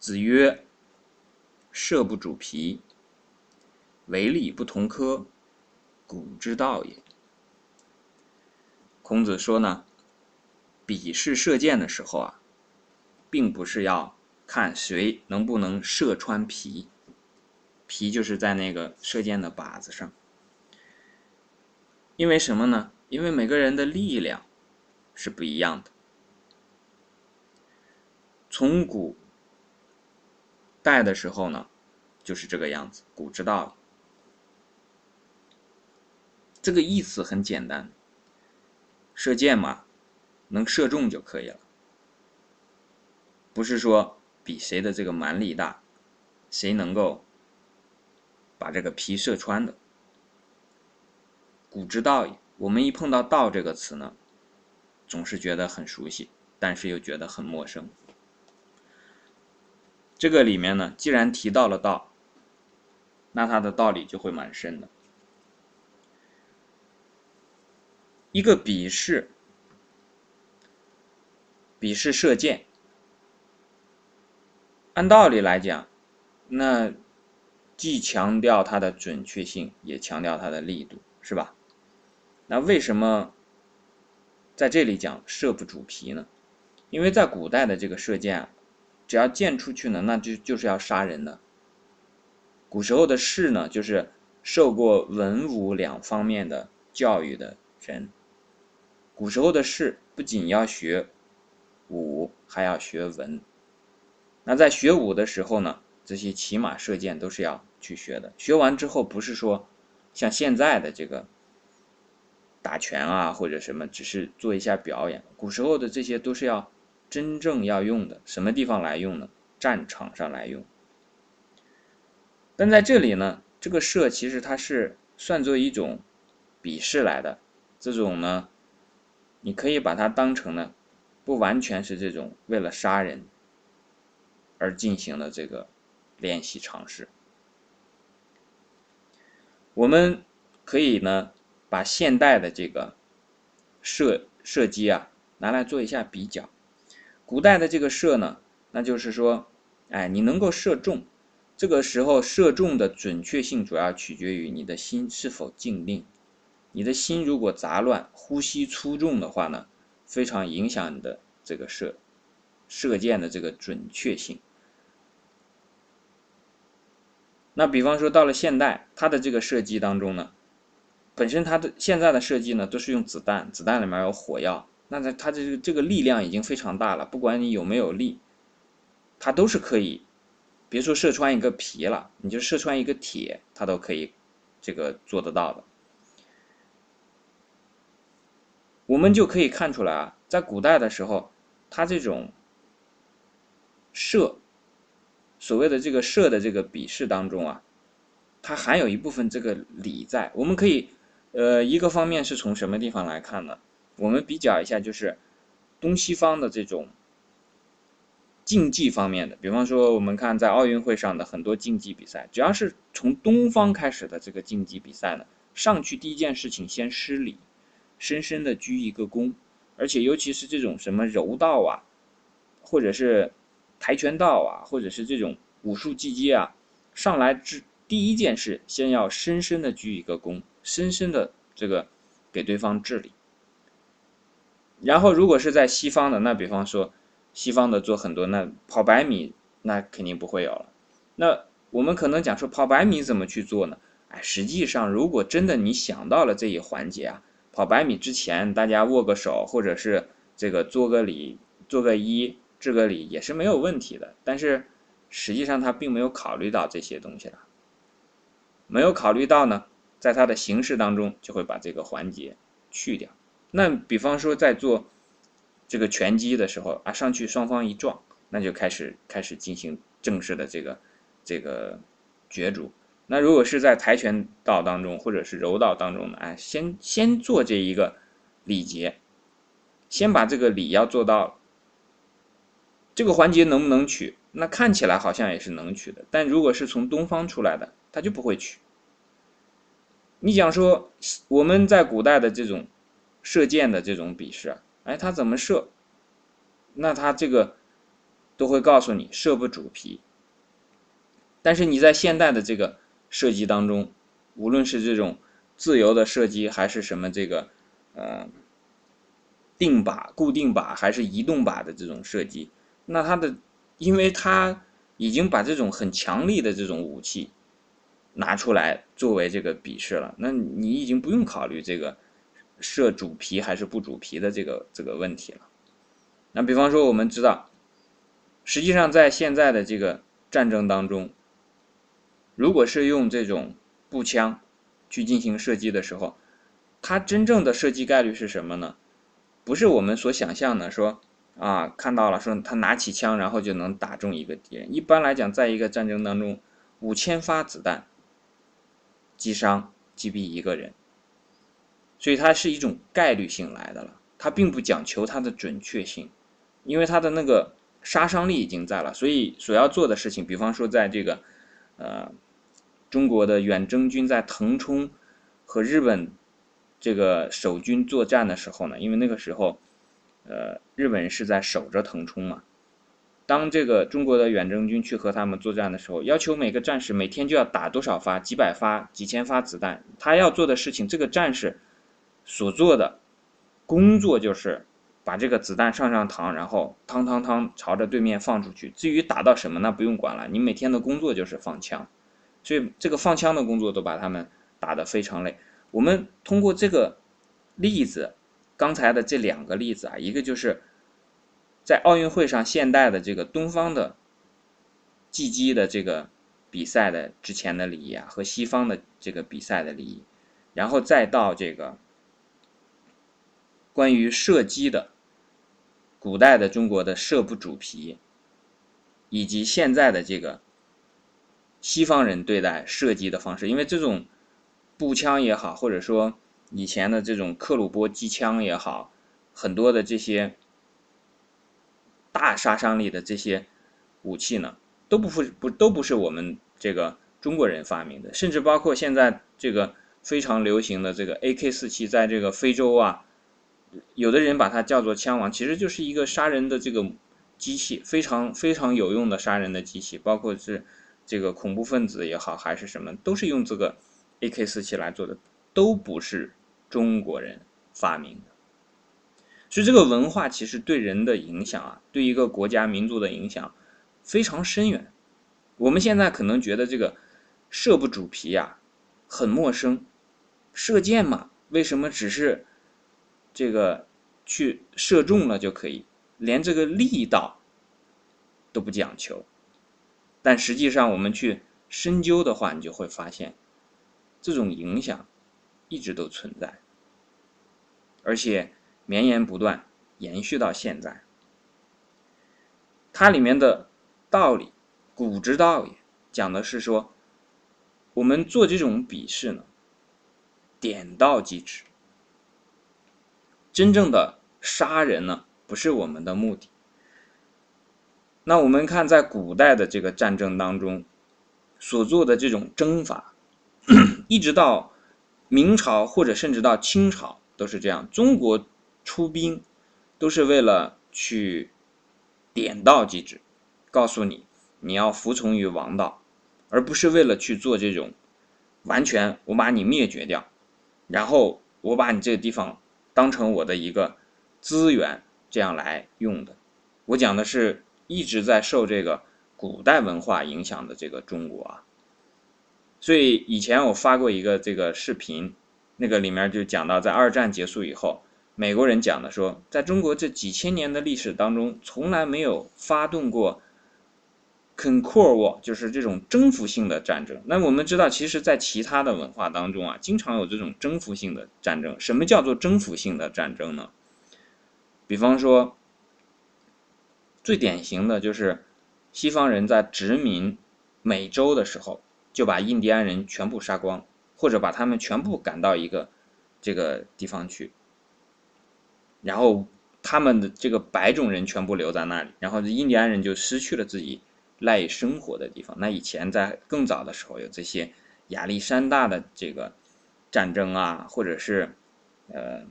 子曰：“射不主皮，为礼不同科，古之道也。”孔子说呢，比试射箭的时候啊，并不是要看谁能不能射穿皮，皮就是在那个射箭的靶子上。因为什么呢？因为每个人的力量是不一样的。从古代的时候呢，就是这个样子。古之道，这个意思很简单，射箭嘛，能射中就可以了，不是说比谁的这个蛮力大，谁能够把这个皮射穿的。古之道也，我们一碰到“道”这个词呢，总是觉得很熟悉，但是又觉得很陌生。这个里面呢，既然提到了道，那它的道理就会蛮深的。一个比试，比试射箭，按道理来讲，那既强调它的准确性，也强调它的力度，是吧？那为什么在这里讲射不主皮呢？因为在古代的这个射箭啊。只要箭出去呢，那就就是要杀人的。古时候的士呢，就是受过文武两方面的教育的人。古时候的士不仅要学武，还要学文。那在学武的时候呢，这些骑马射箭都是要去学的。学完之后，不是说像现在的这个打拳啊或者什么，只是做一下表演。古时候的这些都是要。真正要用的什么地方来用呢？战场上来用。但在这里呢，这个射其实它是算作一种比试来的。这种呢，你可以把它当成呢，不完全是这种为了杀人而进行的这个练习尝试。我们可以呢，把现代的这个射射击啊，拿来做一下比较。古代的这个射呢，那就是说，哎，你能够射中，这个时候射中的准确性主要取决于你的心是否静定。你的心如果杂乱，呼吸粗重的话呢，非常影响你的这个射射箭的这个准确性。那比方说到了现代，它的这个射击当中呢，本身它的现在的射击呢都是用子弹，子弹里面有火药。那它它这个这个力量已经非常大了，不管你有没有力，它都是可以，别说射穿一个皮了，你就射穿一个铁，它都可以这个做得到的。我们就可以看出来啊，在古代的时候，它这种射，所谓的这个射的这个比试当中啊，它含有一部分这个礼在。我们可以，呃，一个方面是从什么地方来看呢？我们比较一下，就是东西方的这种竞技方面的，比方说，我们看在奥运会上的很多竞技比赛，只要是从东方开始的这个竞技比赛呢，上去第一件事情先施礼，深深的鞠一个躬，而且尤其是这种什么柔道啊，或者是跆拳道啊，或者是这种武术技击啊，上来之第一件事，先要深深的鞠一个躬，深深的这个给对方致礼。然后，如果是在西方的，那比方说，西方的做很多，那跑百米，那肯定不会有了。那我们可能讲说跑百米怎么去做呢？哎，实际上，如果真的你想到了这一环节啊，跑百米之前大家握个手，或者是这个做个礼、做个揖、致个礼，也是没有问题的。但是实际上他并没有考虑到这些东西了，没有考虑到呢，在他的形式当中就会把这个环节去掉。那比方说在做这个拳击的时候啊，上去双方一撞，那就开始开始进行正式的这个这个角逐。那如果是在跆拳道当中或者是柔道当中呢，哎，先先做这一个礼节，先把这个礼要做到。这个环节能不能取？那看起来好像也是能取的，但如果是从东方出来的，他就不会取。你讲说我们在古代的这种。射箭的这种比试，哎，他怎么射？那他这个都会告诉你射不主皮。但是你在现代的这个射击当中，无论是这种自由的射击，还是什么这个呃定靶、固定靶，还是移动靶的这种射击，那它的，因为它已经把这种很强力的这种武器拿出来作为这个比试了，那你已经不用考虑这个射主皮还是不主皮的这个这个问题了。那比方说，我们知道，实际上在现在的这个战争当中。如果是用这种步枪去进行射击的时候，它真正的射击概率是什么呢？不是我们所想象的，说啊看到了，说他拿起枪然后就能打中一个敌人。一般来讲，在一个战争当中，五千发子弹击伤击毙一个人，所以它是一种概率性来的了，它并不讲求它的准确性，因为它的那个杀伤力已经在了，所以所要做的事情，比方说在这个呃。中国的远征军在腾冲和日本这个守军作战的时候呢，因为那个时候，呃，日本人是在守着腾冲嘛。当这个中国的远征军去和他们作战的时候，要求每个战士每天就要打多少发，几百发、几千发子弹。他要做的事情，这个战士所做的工作就是把这个子弹上上膛，然后汤汤汤朝着对面放出去。至于打到什么，那不用管了。你每天的工作就是放枪。所以这个放枪的工作都把他们打得非常累。我们通过这个例子，刚才的这两个例子啊，一个就是在奥运会上现代的这个东方的击击的这个比赛的之前的礼仪啊，和西方的这个比赛的礼仪，然后再到这个关于射击的古代的中国的射不主皮，以及现在的这个。西方人对待射击的方式，因为这种步枪也好，或者说以前的这种克虏伯机枪也好，很多的这些大杀伤力的这些武器呢，都不不不都不是我们这个中国人发明的，甚至包括现在这个非常流行的这个 AK-47，在这个非洲啊，有的人把它叫做枪王，其实就是一个杀人的这个机器，非常非常有用的杀人的机器，包括是。这个恐怖分子也好，还是什么，都是用这个 AK-47 来做的，都不是中国人发明的。所以这个文化其实对人的影响啊，对一个国家民族的影响非常深远。我们现在可能觉得这个射不主皮呀很陌生，射箭嘛，为什么只是这个去射中了就可以，连这个力道都不讲求？但实际上，我们去深究的话，你就会发现，这种影响一直都存在，而且绵延不断，延续到现在。它里面的道理，古之道也，讲的是说，我们做这种比试呢，点到即止，真正的杀人呢，不是我们的目的。那我们看，在古代的这个战争当中，所做的这种征伐，一直到明朝或者甚至到清朝都是这样。中国出兵都是为了去点到即止，告诉你你要服从于王道，而不是为了去做这种完全我把你灭绝掉，然后我把你这个地方当成我的一个资源这样来用的。我讲的是。一直在受这个古代文化影响的这个中国啊，所以以前我发过一个这个视频，那个里面就讲到，在二战结束以后，美国人讲的说，在中国这几千年的历史当中，从来没有发动过 conquer war，就是这种征服性的战争。那我们知道，其实，在其他的文化当中啊，经常有这种征服性的战争。什么叫做征服性的战争呢？比方说。最典型的就是西方人在殖民美洲的时候，就把印第安人全部杀光，或者把他们全部赶到一个这个地方去，然后他们的这个白种人全部留在那里，然后印第安人就失去了自己赖以生活的地方。那以前在更早的时候有这些亚历山大的这个战争啊，或者是呃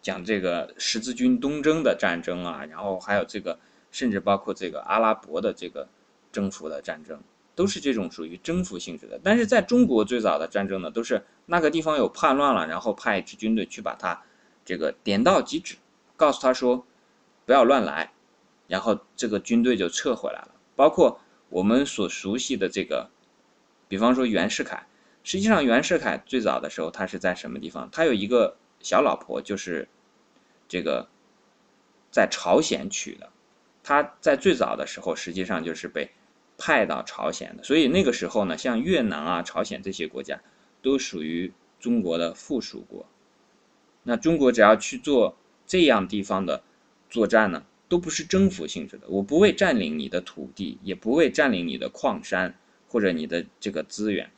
讲这个十字军东征的战争啊，然后还有这个。甚至包括这个阿拉伯的这个征服的战争，都是这种属于征服性质的。但是在中国最早的战争呢，都是那个地方有叛乱了，然后派一支军队去把它这个点到即止，告诉他说不要乱来，然后这个军队就撤回来了。包括我们所熟悉的这个，比方说袁世凯，实际上袁世凯最早的时候他是在什么地方？他有一个小老婆，就是这个在朝鲜娶的。他在最早的时候，实际上就是被派到朝鲜的，所以那个时候呢，像越南啊、朝鲜这些国家，都属于中国的附属国。那中国只要去做这样地方的作战呢，都不是征服性质的。我不会占领你的土地，也不会占领你的矿山或者你的这个资源。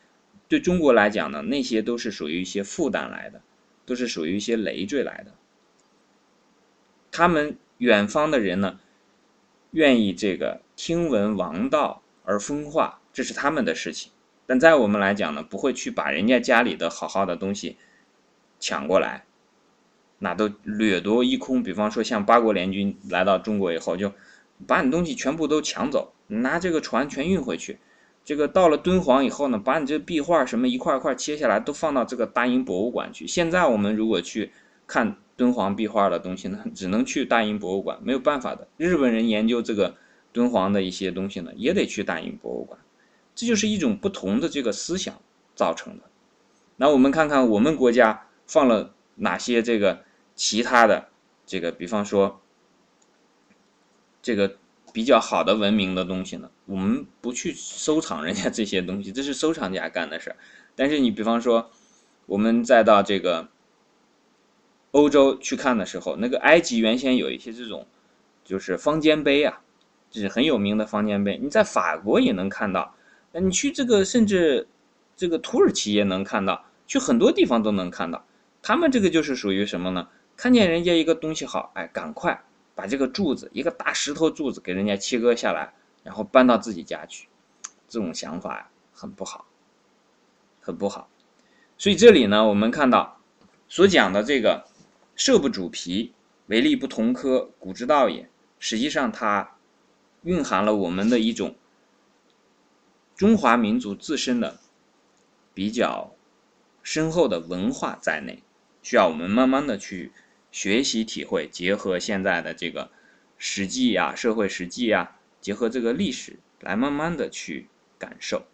对中国来讲呢，那些都是属于一些负担来的，都是属于一些累赘来的。他们远方的人呢？愿意这个听闻王道而风化，这是他们的事情。但在我们来讲呢，不会去把人家家里的好好的东西抢过来，那都掠夺一空。比方说，像八国联军来到中国以后，就把你东西全部都抢走，拿这个船全运回去。这个到了敦煌以后呢，把你这壁画什么一块一块切下来，都放到这个大英博物馆去。现在我们如果去看。敦煌壁画的东西呢，只能去大英博物馆，没有办法的。日本人研究这个敦煌的一些东西呢，也得去大英博物馆。这就是一种不同的这个思想造成的。那我们看看我们国家放了哪些这个其他的这个，比方说这个比较好的文明的东西呢？我们不去收藏人家这些东西，这是收藏家干的事儿。但是你比方说，我们再到这个。欧洲去看的时候，那个埃及原先有一些这种，就是方尖碑啊，就是很有名的方尖碑。你在法国也能看到，那你去这个甚至这个土耳其也能看到，去很多地方都能看到。他们这个就是属于什么呢？看见人家一个东西好，哎，赶快把这个柱子，一个大石头柱子给人家切割下来，然后搬到自己家去。这种想法，很不好，很不好。所以这里呢，我们看到所讲的这个。设不主皮，为利不同科，古之道也。实际上，它蕴含了我们的一种中华民族自身的比较深厚的文化在内，需要我们慢慢的去学习体会，结合现在的这个实际啊、社会实际啊，结合这个历史来慢慢的去感受。